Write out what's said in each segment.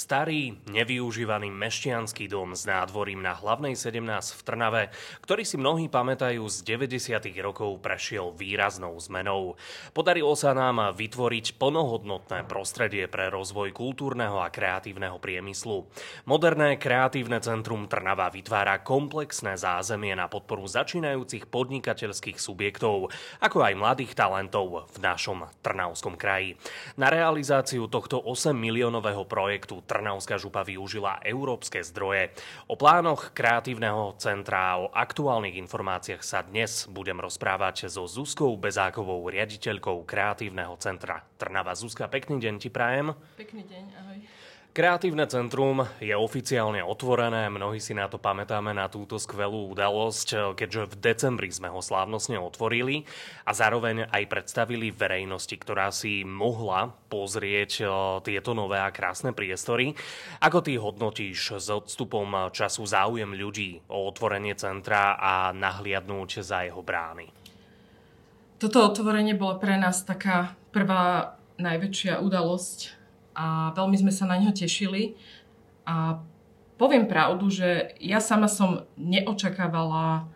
Starý, nevyužívaný meštianský dom s nádvorím na hlavnej 17 v Trnave, ktorý si mnohí pamätajú z 90. rokov, prešiel výraznou zmenou. Podarilo sa nám vytvoriť plnohodnotné prostredie pre rozvoj kultúrneho a kreatívneho priemyslu. Moderné kreatívne centrum Trnava vytvára komplexné zázemie na podporu začínajúcich podnikateľských subjektov, ako aj mladých talentov v našom Trnavskom kraji. Na realizáciu tohto 8 miliónového projektu Trnavská župa využila európske zdroje. O plánoch kreatívneho centra a o aktuálnych informáciách sa dnes budem rozprávať so Zuzkou Bezákovou, riaditeľkou kreatívneho centra Trnava. Zuzka, pekný deň ti prajem. Pekný deň, ahoj. Kreatívne centrum je oficiálne otvorené, mnohí si na to pamätáme na túto skvelú udalosť, keďže v decembri sme ho slávnostne otvorili a zároveň aj predstavili verejnosti, ktorá si mohla pozrieť eh, tieto nové a krásne priestory. Ako ty hodnotíš s odstupom času záujem ľudí o otvorenie centra a nahliadnúť za jeho brány? Toto otvorenie bolo pre nás taká prvá najväčšia udalosť a veľmi sme sa na ňo tešili. A poviem pravdu, že ja sama som neočakávala,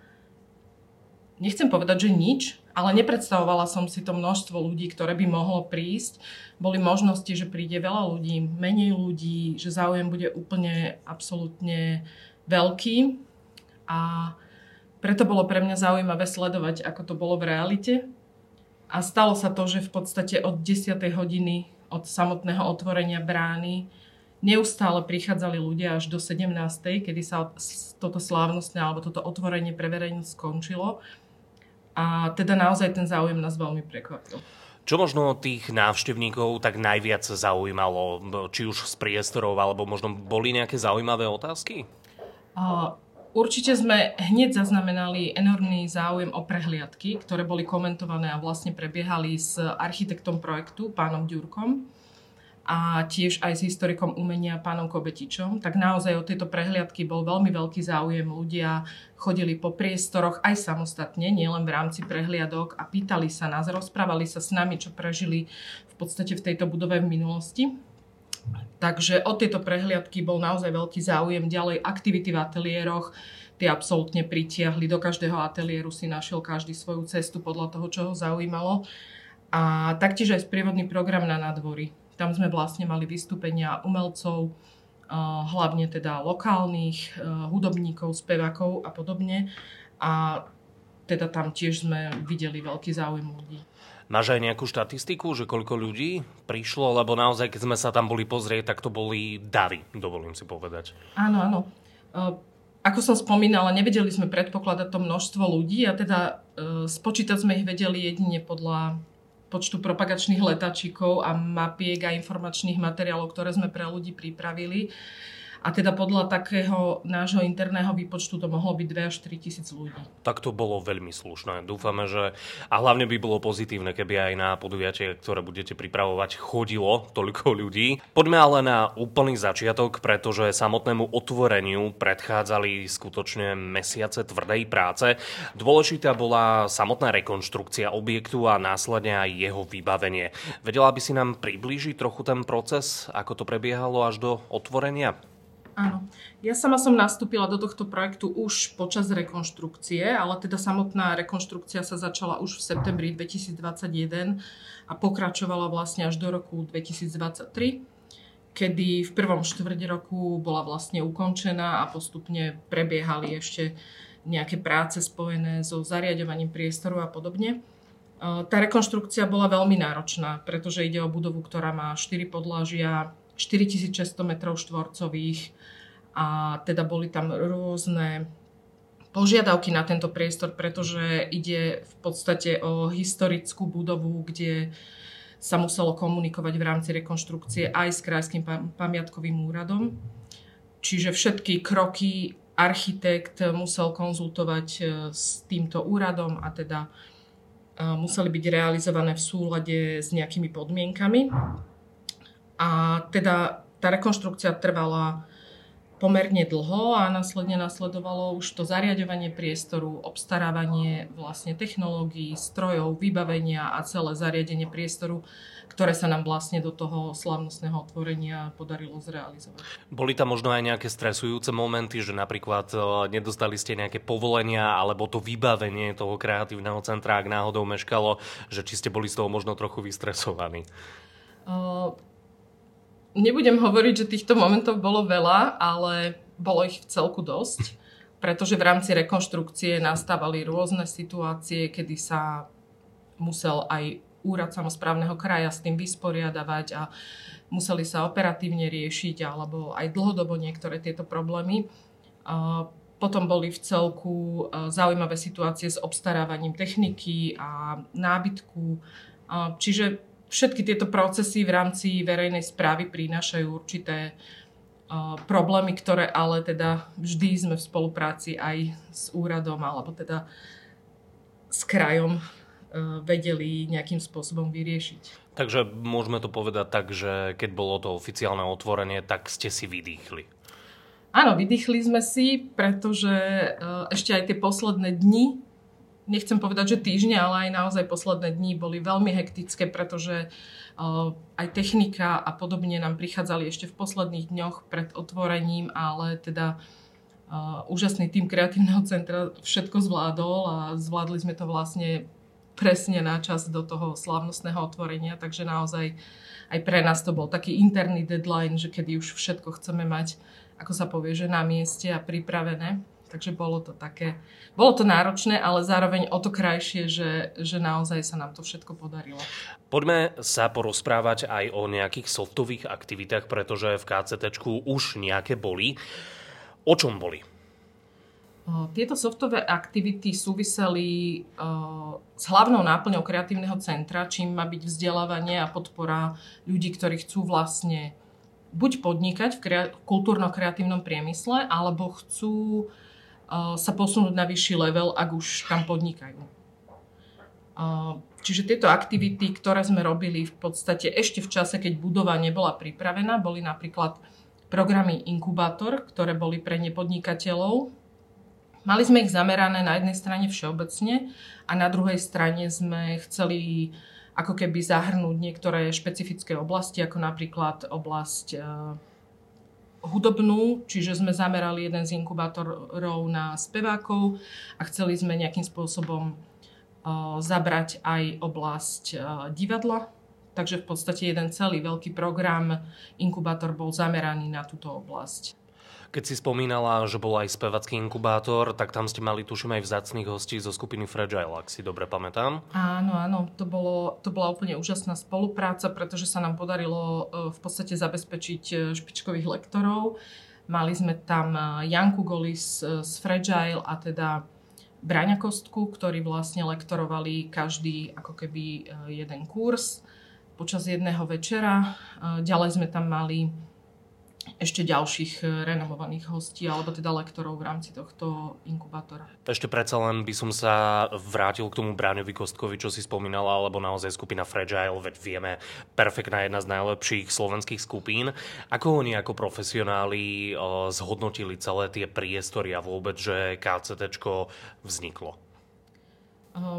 nechcem povedať, že nič, ale nepredstavovala som si to množstvo ľudí, ktoré by mohlo prísť. Boli možnosti, že príde veľa ľudí, menej ľudí, že záujem bude úplne absolútne veľký. A preto bolo pre mňa zaujímavé sledovať, ako to bolo v realite. A stalo sa to, že v podstate od 10. hodiny od samotného otvorenia brány neustále prichádzali ľudia až do 17. kedy sa toto slávnostné alebo toto otvorenie pre verejnosť skončilo. A teda naozaj ten záujem nás veľmi prekvapil. Čo možno tých návštevníkov tak najviac zaujímalo, či už z priestorov, alebo možno boli nejaké zaujímavé otázky? Určite sme hneď zaznamenali enormný záujem o prehliadky, ktoré boli komentované a vlastne prebiehali s architektom projektu, pánom Ďurkom a tiež aj s historikom umenia pánom Kobetičom. Tak naozaj o tieto prehliadky bol veľmi veľký záujem. Ľudia chodili po priestoroch aj samostatne, nielen v rámci prehliadok a pýtali sa nás, rozprávali sa s nami, čo prežili v podstate v tejto budove v minulosti. Takže od tejto prehliadky bol naozaj veľký záujem. Ďalej aktivity v ateliéroch, tie absolútne pritiahli. Do každého ateliéru si našiel každý svoju cestu podľa toho, čo ho zaujímalo. A taktiež aj sprievodný program na nadvory. Tam sme vlastne mali vystúpenia umelcov, hlavne teda lokálnych, hudobníkov, spevákov a podobne. A teda tam tiež sme videli veľký záujem ľudí. Máš aj nejakú štatistiku, že koľko ľudí prišlo? Lebo naozaj, keď sme sa tam boli pozrieť, tak to boli davy, dovolím si povedať. Áno, áno. Uh, ako som spomínala, nevedeli sme predpokladať to množstvo ľudí a teda uh, spočítať sme ich vedeli jedine podľa počtu propagačných letačikov a mapiek a informačných materiálov, ktoré sme pre ľudí pripravili. A teda podľa takého nášho interného výpočtu to mohlo byť 2 až 3 tisíc ľudí. Tak to bolo veľmi slušné. Dúfame, že a hlavne by bolo pozitívne, keby aj na podujatie, ktoré budete pripravovať, chodilo toľko ľudí. Poďme ale na úplný začiatok, pretože samotnému otvoreniu predchádzali skutočne mesiace tvrdej práce. Dôležitá bola samotná rekonštrukcia objektu a následne aj jeho vybavenie. Vedela by si nám priblížiť trochu ten proces, ako to prebiehalo až do otvorenia? Áno. Ja sama som nastúpila do tohto projektu už počas rekonštrukcie, ale teda samotná rekonštrukcia sa začala už v septembri 2021 a pokračovala vlastne až do roku 2023, kedy v prvom štvrť roku bola vlastne ukončená a postupne prebiehali ešte nejaké práce spojené so zariadovaním priestoru a podobne. Tá rekonštrukcia bola veľmi náročná, pretože ide o budovu, ktorá má 4 podlažia, 4600 m štvorcových a teda boli tam rôzne požiadavky na tento priestor, pretože ide v podstate o historickú budovu, kde sa muselo komunikovať v rámci rekonštrukcie aj s Krajským pamiatkovým úradom. Čiže všetky kroky architekt musel konzultovať e, s týmto úradom a teda e, museli byť realizované v súlade s nejakými podmienkami. A teda tá rekonštrukcia trvala pomerne dlho a následne nasledovalo už to zariadovanie priestoru, obstarávanie vlastne technológií, strojov, vybavenia a celé zariadenie priestoru, ktoré sa nám vlastne do toho slavnostného otvorenia podarilo zrealizovať. Boli tam možno aj nejaké stresujúce momenty, že napríklad e, nedostali ste nejaké povolenia alebo to vybavenie toho kreatívneho centra, ak náhodou meškalo, že či ste boli z toho možno trochu vystresovaní? Uh, nebudem hovoriť, že týchto momentov bolo veľa, ale bolo ich v celku dosť, pretože v rámci rekonštrukcie nastávali rôzne situácie, kedy sa musel aj úrad samozprávneho kraja s tým vysporiadavať a museli sa operatívne riešiť alebo aj dlhodobo niektoré tieto problémy. Potom boli v celku zaujímavé situácie s obstarávaním techniky a nábytku. Čiže všetky tieto procesy v rámci verejnej správy prinášajú určité problémy, ktoré ale teda vždy sme v spolupráci aj s úradom alebo teda s krajom uh, vedeli nejakým spôsobom vyriešiť. Takže môžeme to povedať tak, že keď bolo to oficiálne otvorenie, tak ste si vydýchli. Áno, vydýchli sme si, pretože uh, ešte aj tie posledné dni nechcem povedať, že týždne, ale aj naozaj posledné dni boli veľmi hektické, pretože uh, aj technika a podobne nám prichádzali ešte v posledných dňoch pred otvorením, ale teda uh, úžasný tým kreatívneho centra všetko zvládol a zvládli sme to vlastne presne na čas do toho slavnostného otvorenia, takže naozaj aj pre nás to bol taký interný deadline, že kedy už všetko chceme mať, ako sa povie, že na mieste a pripravené. Takže bolo to také, bolo to náročné, ale zároveň o to krajšie, že, že naozaj sa nám to všetko podarilo. Poďme sa porozprávať aj o nejakých softových aktivitách, pretože v KCT už nejaké boli. O čom boli? Tieto softové aktivity súviseli s hlavnou náplňou kreatívneho centra, čím má byť vzdelávanie a podpora ľudí, ktorí chcú vlastne buď podnikať v kultúrno-kreatívnom priemysle, alebo chcú sa posunúť na vyšší level, ak už tam podnikajú. Čiže tieto aktivity, ktoré sme robili v podstate ešte v čase, keď budova nebola pripravená, boli napríklad programy Inkubátor, ktoré boli pre nepodnikateľov. Mali sme ich zamerané na jednej strane všeobecne a na druhej strane sme chceli ako keby zahrnúť niektoré špecifické oblasti, ako napríklad oblasť hudobnú, čiže sme zamerali jeden z inkubátorov na spevákov a chceli sme nejakým spôsobom uh, zabrať aj oblasť uh, divadla. Takže v podstate jeden celý veľký program inkubátor bol zameraný na túto oblasť. Keď si spomínala, že bol aj spevacký inkubátor, tak tam ste mali, tuším, aj vzácných hostí zo skupiny Fragile, ak si dobre pamätám. Áno, áno, to, bolo, to bola úplne úžasná spolupráca, pretože sa nám podarilo e, v podstate zabezpečiť e, špičkových lektorov. Mali sme tam e, Janku Golis z Fragile a teda Braňa Kostku, ktorí vlastne lektorovali každý ako keby jeden kurz počas jedného večera. Ďalej sme tam mali ešte ďalších e, renomovaných hostí alebo teda lektorov v rámci tohto inkubátora. Ešte predsa len by som sa vrátil k tomu Bráňovi Kostkovi, čo si spomínala, alebo naozaj skupina Fragile, veď vieme, perfektná jedna z najlepších slovenských skupín. Ako oni ako profesionáli e, zhodnotili celé tie priestory a vôbec, že KCT vzniklo? E,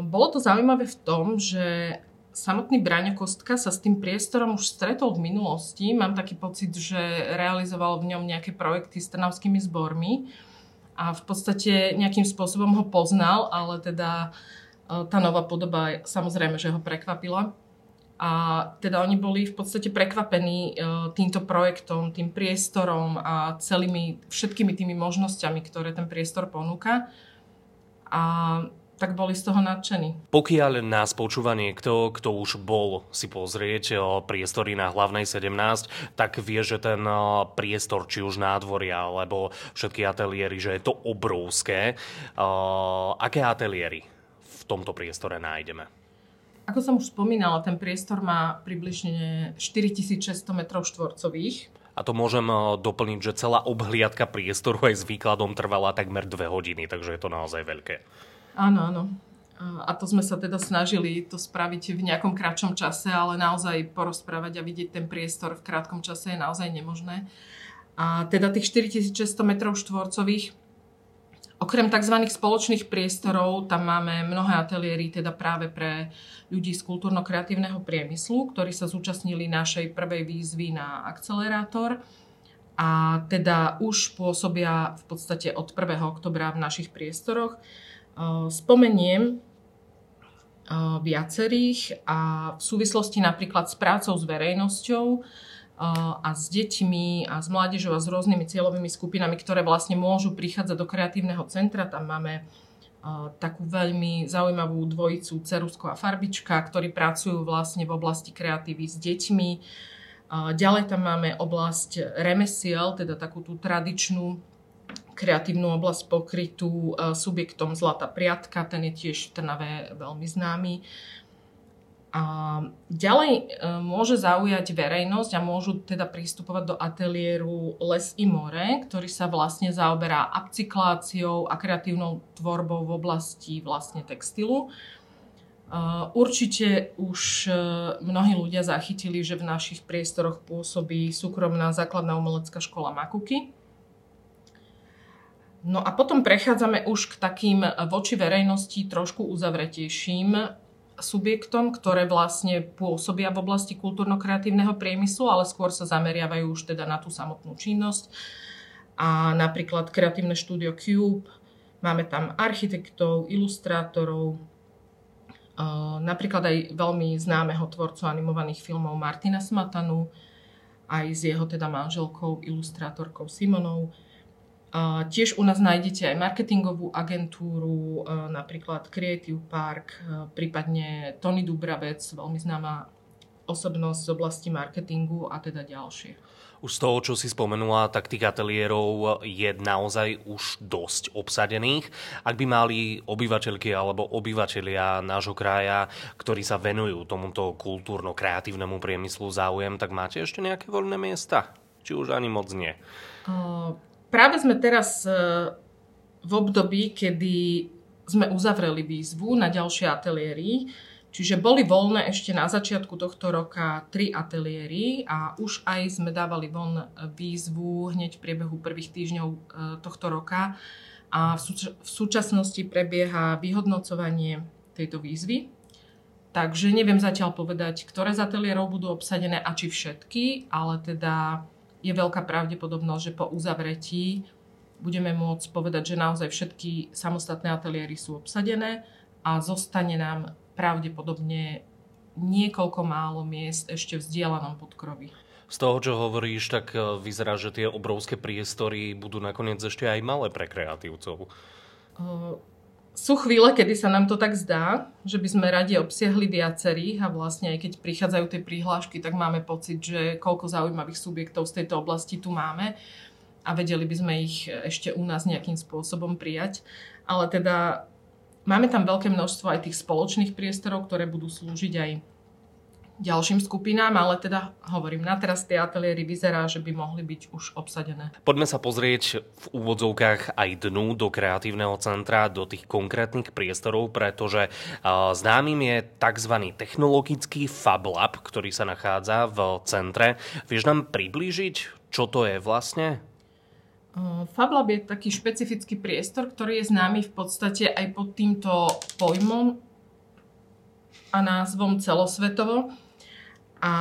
bolo to zaujímavé v tom, že samotný Braňo Kostka sa s tým priestorom už stretol v minulosti. Mám taký pocit, že realizoval v ňom nejaké projekty s trnavskými zbormi a v podstate nejakým spôsobom ho poznal, ale teda e, tá nová podoba samozrejme, že ho prekvapila. A teda oni boli v podstate prekvapení e, týmto projektom, tým priestorom a celými, všetkými tými možnosťami, ktoré ten priestor ponúka. A tak boli z toho nadšení. Pokiaľ nás počúva niekto, kto už bol si pozrieť priestory na hlavnej 17, tak vie, že ten priestor, či už nádvoria, alebo všetky ateliéry, že je to obrovské. Aké ateliéry v tomto priestore nájdeme? Ako som už spomínala, ten priestor má približne 4600 m štvorcových. A to môžem doplniť, že celá obhliadka priestoru aj s výkladom trvala takmer dve hodiny, takže je to naozaj veľké. Áno, áno. A to sme sa teda snažili to spraviť v nejakom kratšom čase, ale naozaj porozprávať a vidieť ten priestor v krátkom čase je naozaj nemožné. A teda tých 4600 m štvorcových Okrem tzv. spoločných priestorov tam máme mnohé ateliéry teda práve pre ľudí z kultúrno-kreatívneho priemyslu, ktorí sa zúčastnili našej prvej výzvy na akcelerátor a teda už pôsobia v podstate od 1. oktobra v našich priestoroch. Spomeniem viacerých a v súvislosti napríklad s prácou s verejnosťou a s deťmi a s mládežou a s rôznymi cieľovými skupinami, ktoré vlastne môžu prichádzať do kreatívneho centra. Tam máme takú veľmi zaujímavú dvojicu Cerusko a Farbička, ktorí pracujú vlastne v oblasti kreatívy s deťmi. Ďalej tam máme oblasť remesiel, teda takú tú tradičnú kreatívnu oblasť pokrytú subjektom Zlata Priatka, ten je tiež v Trnave veľmi známy. A ďalej e, môže zaujať verejnosť a môžu teda pristupovať do ateliéru Les i More, ktorý sa vlastne zaoberá upcykláciou a kreatívnou tvorbou v oblasti vlastne textilu. E, určite už e, mnohí ľudia zachytili, že v našich priestoroch pôsobí súkromná základná umelecká škola Makuky. No a potom prechádzame už k takým voči verejnosti trošku uzavretejším subjektom, ktoré vlastne pôsobia v oblasti kultúrno-kreatívneho priemyslu, ale skôr sa zameriavajú už teda na tú samotnú činnosť. A napríklad kreatívne štúdio Cube, máme tam architektov, ilustrátorov, napríklad aj veľmi známeho tvorcu animovaných filmov Martina Smatanu, aj s jeho teda manželkou, ilustrátorkou Simonou, tiež u nás nájdete aj marketingovú agentúru, e, napríklad Creative Park, e, prípadne Tony Dubravec, veľmi známa osobnosť z oblasti marketingu a teda ďalšie. Už z toho, čo si spomenula, tak tých ateliérov je naozaj už dosť obsadených. Ak by mali obyvateľky alebo obyvateľia nášho kraja, ktorí sa venujú tomuto kultúrno-kreatívnemu priemyslu záujem, tak máte ešte nejaké voľné miesta? Či už ani moc nie? Uh, práve sme teraz e, v období, kedy sme uzavreli výzvu na ďalšie ateliéry, čiže boli voľné ešte na začiatku tohto roka tri ateliéry a už aj sme dávali von výzvu hneď v priebehu prvých týždňov e, tohto roka a v, súč- v súčasnosti prebieha vyhodnocovanie tejto výzvy. Takže neviem zatiaľ povedať, ktoré z ateliérov budú obsadené a či všetky, ale teda je veľká pravdepodobnosť, že po uzavretí budeme môcť povedať, že naozaj všetky samostatné ateliéry sú obsadené a zostane nám pravdepodobne niekoľko málo miest ešte v vzdielanom podkroví. Z toho, čo hovoríš, tak e, vyzerá, že tie obrovské priestory budú nakoniec ešte aj malé pre kreatívcov. Uh, sú chvíle, kedy sa nám to tak zdá, že by sme radi obsiahli viacerých a vlastne aj keď prichádzajú tie prihlášky, tak máme pocit, že koľko zaujímavých subjektov z tejto oblasti tu máme a vedeli by sme ich ešte u nás nejakým spôsobom prijať. Ale teda máme tam veľké množstvo aj tých spoločných priestorov, ktoré budú slúžiť aj ďalším skupinám, ale teda hovorím, na teraz tie ateliéry vyzerá, že by mohli byť už obsadené. Poďme sa pozrieť v úvodzovkách aj dnu do kreatívneho centra, do tých konkrétnych priestorov, pretože známym je tzv. technologický Fab Lab, ktorý sa nachádza v centre. Vieš nám priblížiť, čo to je vlastne? FabLab je taký špecifický priestor, ktorý je známy v podstate aj pod týmto pojmom a názvom celosvetovo. A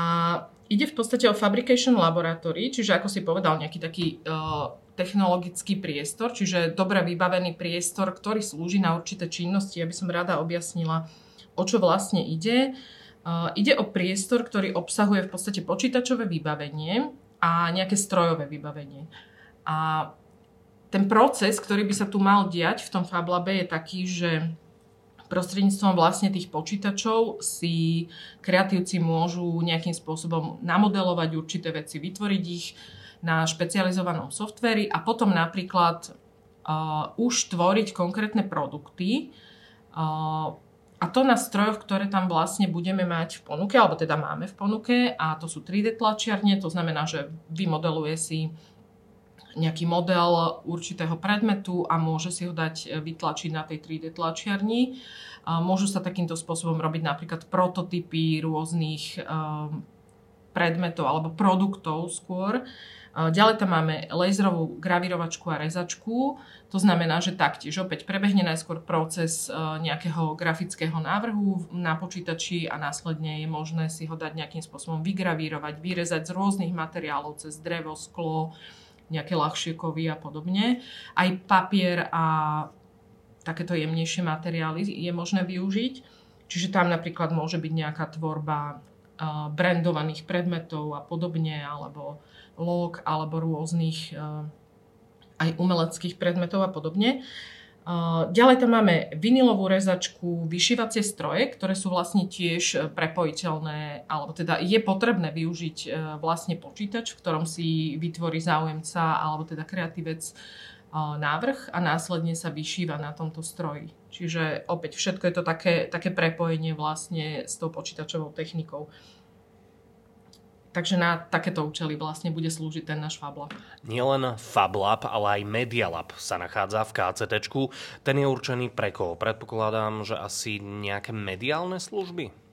ide v podstate o Fabrication Laboratory, čiže ako si povedal, nejaký taký uh, technologický priestor, čiže dobre vybavený priestor, ktorý slúži na určité činnosti. Ja by som rada objasnila, o čo vlastne ide. Uh, ide o priestor, ktorý obsahuje v podstate počítačové vybavenie a nejaké strojové vybavenie. A ten proces, ktorý by sa tu mal diať v tom FabLabe je taký, že prostredníctvom vlastne tých počítačov si kreatívci môžu nejakým spôsobom namodelovať určité veci, vytvoriť ich na špecializovanom softveri a potom napríklad uh, už tvoriť konkrétne produkty uh, a to na strojoch, ktoré tam vlastne budeme mať v ponuke, alebo teda máme v ponuke a to sú 3D tlačiarne, to znamená, že vymodeluje si nejaký model určitého predmetu a môže si ho dať e, vytlačiť na tej 3D tlačiarni. Môžu sa takýmto spôsobom robiť napríklad prototypy rôznych e, predmetov alebo produktov skôr. Ďalej tam máme laserovú gravírovačku a rezačku. To znamená, že taktiež opäť prebehne najskôr proces nejakého grafického návrhu na počítači a následne je možné si ho dať nejakým spôsobom vygravírovať, vyrezať z rôznych materiálov cez drevo, sklo, nejaké ľahšie kovy a podobne. Aj papier a takéto jemnejšie materiály je možné využiť. Čiže tam napríklad môže byť nejaká tvorba brandovaných predmetov a podobne, alebo log, alebo rôznych aj umeleckých predmetov a podobne. Ďalej tam máme vinilovú rezačku, vyšívacie stroje, ktoré sú vlastne tiež prepojiteľné, alebo teda je potrebné využiť vlastne počítač, v ktorom si vytvorí záujemca alebo teda kreatívec návrh a následne sa vyšíva na tomto stroji. Čiže opäť všetko je to také, také prepojenie vlastne s tou počítačovou technikou. Takže na takéto účely vlastne bude slúžiť ten náš FabLab. Nielen FabLab, ale aj Medialab sa nachádza v KCT. Ten je určený pre koho? Predpokladám, že asi nejaké mediálne služby?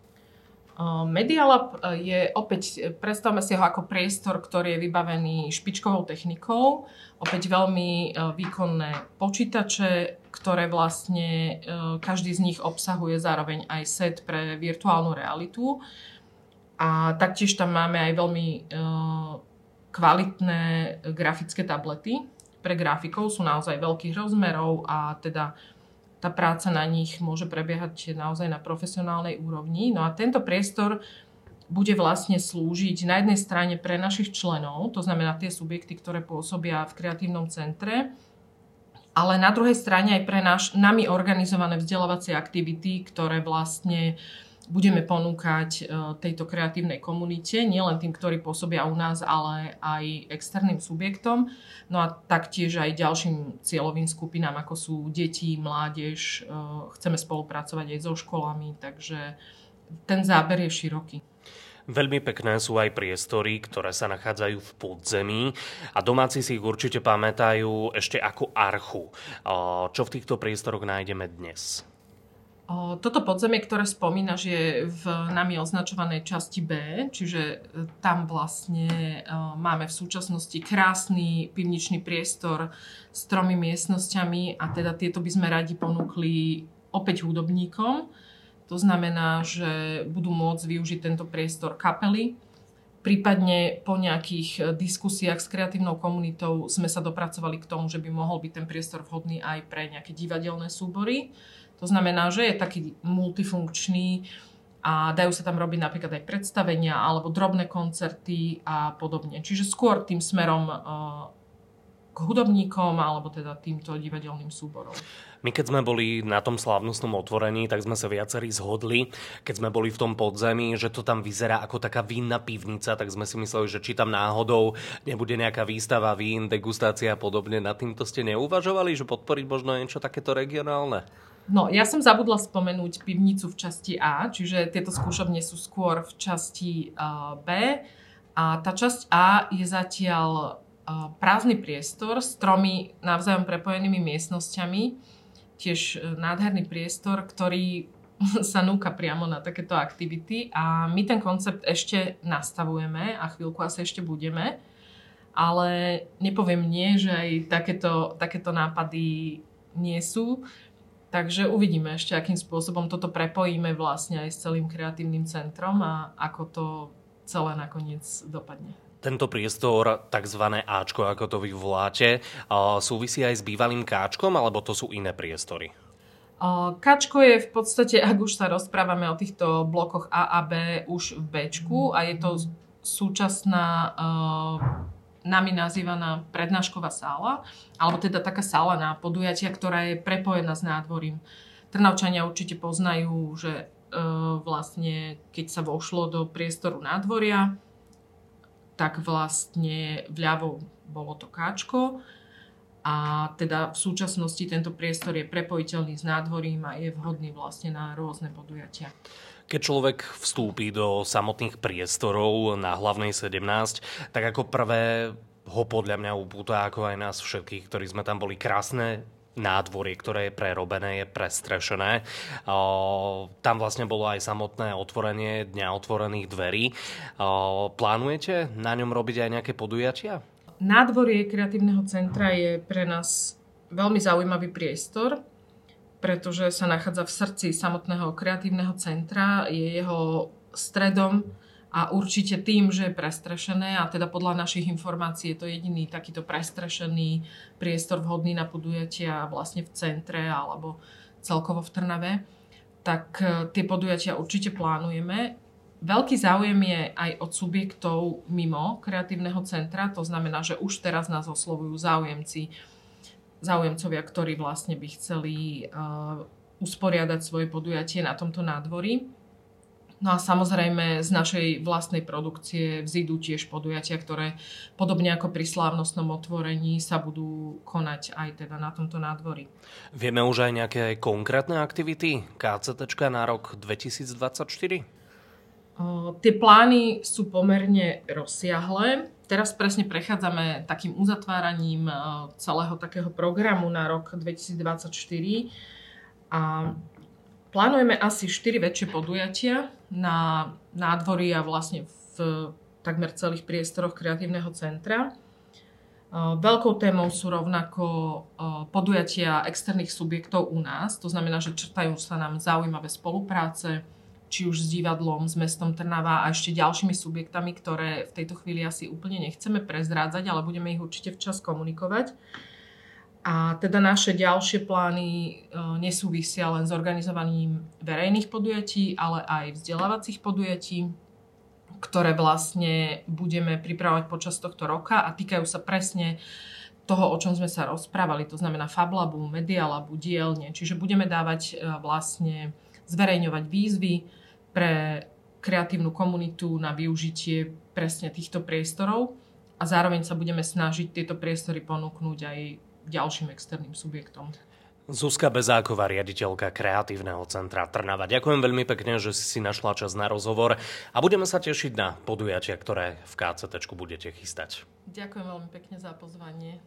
Medialab e, je opäť, e, predstavme si ho ako priestor, ktorý je vybavený špičkovou technikou, opäť veľmi e, výkonné počítače, ktoré vlastne každý z nich obsahuje zároveň aj set pre virtuálnu realitu. A taktiež tam máme aj veľmi kvalitné grafické tablety pre grafikov, sú naozaj veľkých rozmerov a teda tá práca na nich môže prebiehať naozaj na profesionálnej úrovni. No a tento priestor bude vlastne slúžiť na jednej strane pre našich členov, to znamená tie subjekty, ktoré pôsobia v kreatívnom centre, ale na druhej strane aj pre naš, nami organizované vzdelávacie aktivity, ktoré vlastne uh, budeme ponúkať e, tejto kreatívnej komunite, nielen tým, ktorí pôsobia u nás, ale aj externým subjektom. No a taktiež aj ďalším cieľovým skupinám, ako sú deti, mládež. E, chceme spolupracovať aj so školami, takže ten záber je široký. Veľmi pekné sú aj priestory, ktoré sa nachádzajú v podzemí a domáci si ich určite pamätajú ešte ako archu. Čo v týchto priestoroch nájdeme dnes? Toto podzemie, ktoré spomínaš, je v nami označovanej časti B, čiže e, tam vlastne e, máme v súčasnosti krásny pivničný priestor s tromi miestnosťami a teda tieto by sme radi ponúkli opäť hudobníkom. To znamená, že budú môcť využiť tento priestor kapely, Prípadne po nejakých e, diskusiách s kreatívnou komunitou sme sa dopracovali k tomu, že by mohol byť ten priestor vhodný aj pre nejaké divadelné súbory. To znamená, že je taký multifunkčný a dajú sa tam robiť napríklad aj predstavenia alebo drobné koncerty a podobne. Čiže skôr tým smerom e, k hudobníkom alebo teda týmto divadelným súborom. My keď sme boli na tom slávnostnom otvorení, tak sme sa viacerí zhodli, keď sme boli v tom podzemí, že to tam vyzerá ako taká vínna pivnica, tak sme si mysleli, že či tam náhodou nebude nejaká výstava vín, degustácia a podobne. Na týmto ste neuvažovali, že podporiť možno niečo takéto regionálne? No, ja som zabudla spomenúť pivnicu v časti A, čiže tieto skúšovne sú skôr v časti uh, B. A tá časť A je zatiaľ uh, prázdny priestor s tromi navzájom prepojenými miestnosťami. Tiež uh, nádherný priestor, ktorý sa núka priamo na takéto aktivity a my ten koncept ešte nastavujeme a chvíľku asi ešte budeme. Ale nepoviem nie, že aj takéto, takéto nápady nie sú. Takže uvidíme ešte, akým spôsobom toto prepojíme vlastne aj s celým kreatívnym centrom a ako to celé nakoniec dopadne. Tento priestor, tzv. Ačko, ako to vy voláte, súvisí aj s bývalým Káčkom, alebo to sú iné priestory? Kačko je v podstate, ak už sa rozprávame o týchto blokoch A a B, už v Bčku a je to súčasná nami nazývaná prednášková sála, alebo teda taká sála na podujatia, ktorá je prepojená s nádvorím. Trnavčania určite poznajú, že e, vlastne keď sa vošlo do priestoru nádvoria, tak vlastne vľavo bolo to káčko a teda v súčasnosti tento priestor je prepojiteľný s nádvorím a je vhodný vlastne na rôzne podujatia. Keď človek vstúpi do samotných priestorov na hlavnej 17, tak ako prvé ho podľa mňa upúta, ako aj nás všetkých, ktorí sme tam boli krásne nádvorie, ktoré je prerobené, je prestrešené. O, tam vlastne bolo aj samotné otvorenie Dňa otvorených dverí. O, plánujete na ňom robiť aj nejaké podujatia? Nádvorie kreatívneho centra je pre nás veľmi zaujímavý priestor, pretože sa nachádza v srdci samotného kreatívneho centra, je jeho stredom a určite tým, že je prestrešené a teda podľa našich informácií je to jediný takýto prestrešený priestor vhodný na podujatia vlastne v centre alebo celkovo v Trnave, tak e, tie podujatia určite plánujeme. Veľký záujem je aj od subjektov mimo kreatívneho centra, to znamená, že už teraz nás oslovujú záujemci, záujemcovia, ktorí vlastne by chceli uh, usporiadať svoje podujatie na tomto nádvorí. No a samozrejme z našej vlastnej produkcie vzídu tiež podujatia, ktoré podobne ako pri slávnostnom otvorení sa budú konať aj teda na tomto nádvorí. Vieme už aj nejaké konkrétne aktivity KCT na rok 2024? Tie plány sú pomerne rozsiahle. Teraz presne prechádzame takým uzatváraním celého takého programu na rok 2024 a plánujeme asi 4 väčšie podujatia na nádvorí a vlastne v takmer celých priestoroch kreatívneho centra. Veľkou témou sú rovnako podujatia externých subjektov u nás, to znamená, že črtajú sa nám zaujímavé spolupráce, či už s divadlom, s mestom Trnava a ešte ďalšími subjektami, ktoré v tejto chvíli asi úplne nechceme prezrádzať, ale budeme ich určite včas komunikovať. A teda naše ďalšie plány e, nesúvisia len s organizovaním verejných podujatí, ale aj vzdelávacích podujatí, ktoré vlastne budeme pripravovať počas tohto roka a týkajú sa presne toho, o čom sme sa rozprávali, to znamená Fablabu, Medialabu, dielne. Čiže budeme dávať e, vlastne zverejňovať výzvy, pre kreatívnu komunitu na využitie presne týchto priestorov a zároveň sa budeme snažiť tieto priestory ponúknuť aj ďalším externým subjektom. Zuzka Bezáková, riaditeľka Kreatívneho centra Trnava. Ďakujem veľmi pekne, že si si našla čas na rozhovor a budeme sa tešiť na podujatia, ktoré v KCT budete chystať. Ďakujem veľmi pekne za pozvanie.